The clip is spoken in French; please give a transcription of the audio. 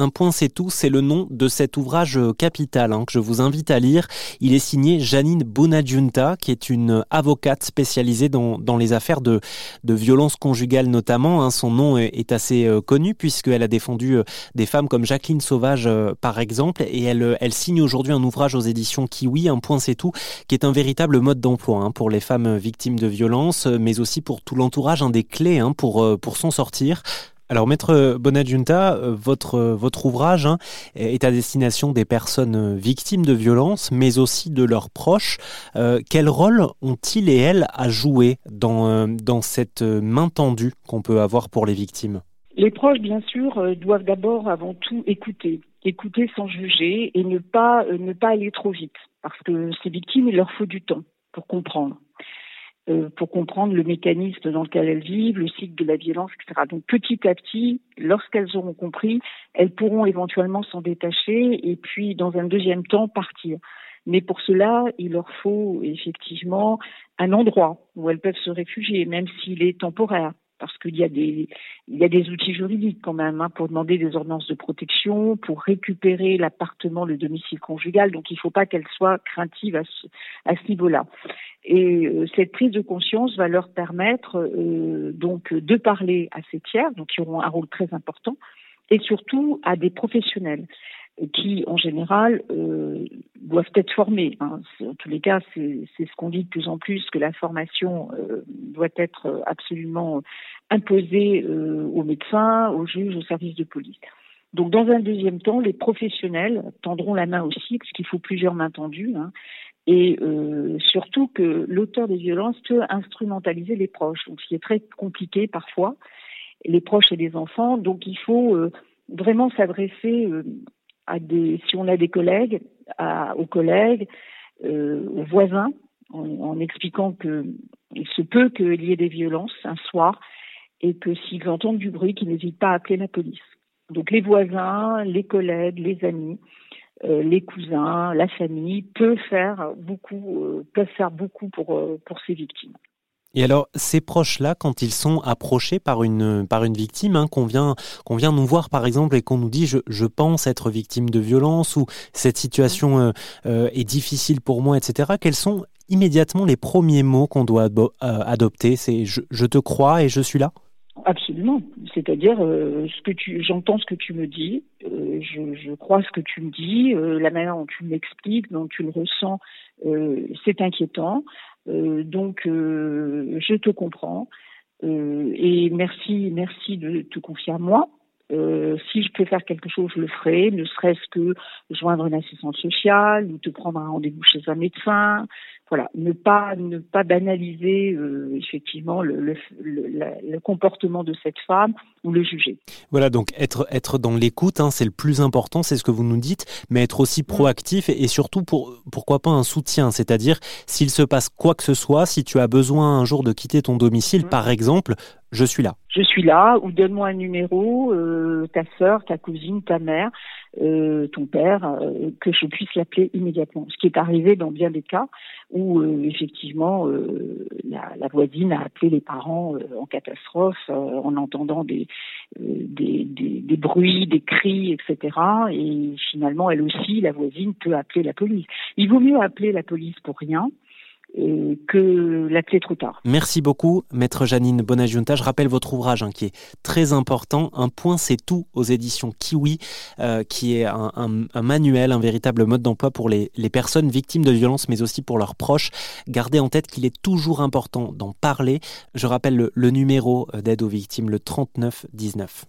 Un point c'est tout, c'est le nom de cet ouvrage capital hein, que je vous invite à lire. Il est signé Janine Bonadjunta, qui est une avocate spécialisée dans, les affaires de, de violence conjugale notamment. Hein. Son nom est assez euh, connu puisqu'elle a défendu euh, des femmes comme Jacqueline Sauvage euh, par exemple. Et elle, signe aujourd'hui un ouvrage aux éditions Kiwi, Un point c'est tout, qui est un véritable mode d'emploi hein, pour les femmes victimes de violence, mais aussi pour tout l'entourage, un des clés pour s'en sortir. Alors, Maître Bonadjunta, euh, votre, euh, votre ouvrage hein, est à destination des personnes euh, victimes de violences, mais aussi de leurs proches. quel rôle ont-ils et elles à jouer dans, dans cette main tendue qu'on peut avoir pour les victimes? Les proches, bien sûr, doivent d'abord, avant tout, écouter. Écouter sans juger et ne pas, ne pas aller trop vite. Parce que ces victimes, il leur faut du temps pour comprendre. Euh, pour comprendre le mécanisme dans lequel elles vivent, le cycle de la violence, etc. Donc petit à petit, lorsqu'elles auront compris, elles pourront éventuellement s'en détacher et puis dans un deuxième temps partir. Mais pour cela, il leur faut effectivement un endroit où elles peuvent se réfugier, même s'il est temporaire parce qu'il y a des il y a des outils juridiques quand même hein, pour demander des ordonnances de protection, pour récupérer l'appartement, le domicile conjugal. Donc il ne faut pas qu'elles soient craintives à ce, niveau-là. Et euh, cette prise de conscience va leur permettre euh, donc de parler à ces tiers, donc qui auront un rôle très important, et surtout à des professionnels qui, en général, euh, doivent être formés. Hein. En tous les cas, c'est ce qu'on dit de plus en plus, que la formation euh, doit être absolument imposée euh, aux médecins, aux juges, aux services de police. Donc, dans un deuxième temps, les professionnels tendront la main aussi, parce qu'il faut plusieurs mains tendues, hein, et surtout que l'auteur des violences peut instrumentaliser les proches, donc ce qui est très compliqué parfois, les proches et les enfants. Donc, il faut vraiment s'adresser si on a des collègues, aux collègues, euh, aux voisins, en, expliquant que il se peut qu'il y ait des violences un soir et que s'ils entendent du bruit, qu'ils n'hésitent pas à appeler la police. Donc les voisins, les collègues, les amis, euh, les cousins, la famille peuvent faire beaucoup, euh, peuvent faire beaucoup pour pour ces victimes. Et alors, ces proches-là, quand ils sont approchés par une, par une victime, hein, qu'on vient, qu'on vient nous voir par exemple et qu'on nous dit je, je, pense être victime de violence ou cette situation euh, euh, est difficile pour moi, etc., quels sont immédiatement les premiers mots qu'on doit euh, adopter? C'est je, je, te crois et je suis là? Absolument. C'est-à-dire, ce j'entends ce que tu me dis, je, je, crois ce que tu me dis, la manière dont tu m'expliques, dont tu le ressens, c'est inquiétant. Euh, donc, euh, je te comprends. Euh, et merci, merci de te confier à moi. si je peux faire quelque chose, je le ferai, ne serait-ce que joindre une assistante sociale ou te prendre un rendez-vous chez un médecin, voilà, ne pas ne pas banaliser euh, effectivement le, le, le, comportement de cette femme ou le juger. Voilà, donc être être dans l'écoute, hein, c'est le plus important, c'est ce que vous nous dites, mais être aussi proactif et, surtout pour pourquoi pas un soutien, c'est-à-dire s'il se passe quoi que ce soit, si tu as besoin un jour de quitter ton domicile, par exemple, je suis là. Je suis là, ou donne-moi un numéro, euh, ta sœur, ta cousine, ta mère, euh, ton père, euh, que je puisse l'appeler immédiatement. Ce qui est arrivé dans bien des cas où euh, effectivement la, la, voisine a appelé les parents en catastrophe en entendant des des, des, des, bruits, des cris, etc. Et finalement, elle aussi, la voisine, peut appeler la police. Il vaut mieux appeler la police pour rien que l'appeler trop tard. Merci beaucoup, maître Janine Bonajunta. Je rappelle votre ouvrage hein, qui est très important. Un point, c'est tout aux éditions Kiwi, euh, qui est un, manuel, un véritable mode d'emploi pour les, personnes victimes de violences, mais aussi pour leurs proches. Gardez en tête qu'il est toujours important d'en parler. Je rappelle le, le numéro d'aide aux victimes, le 3919.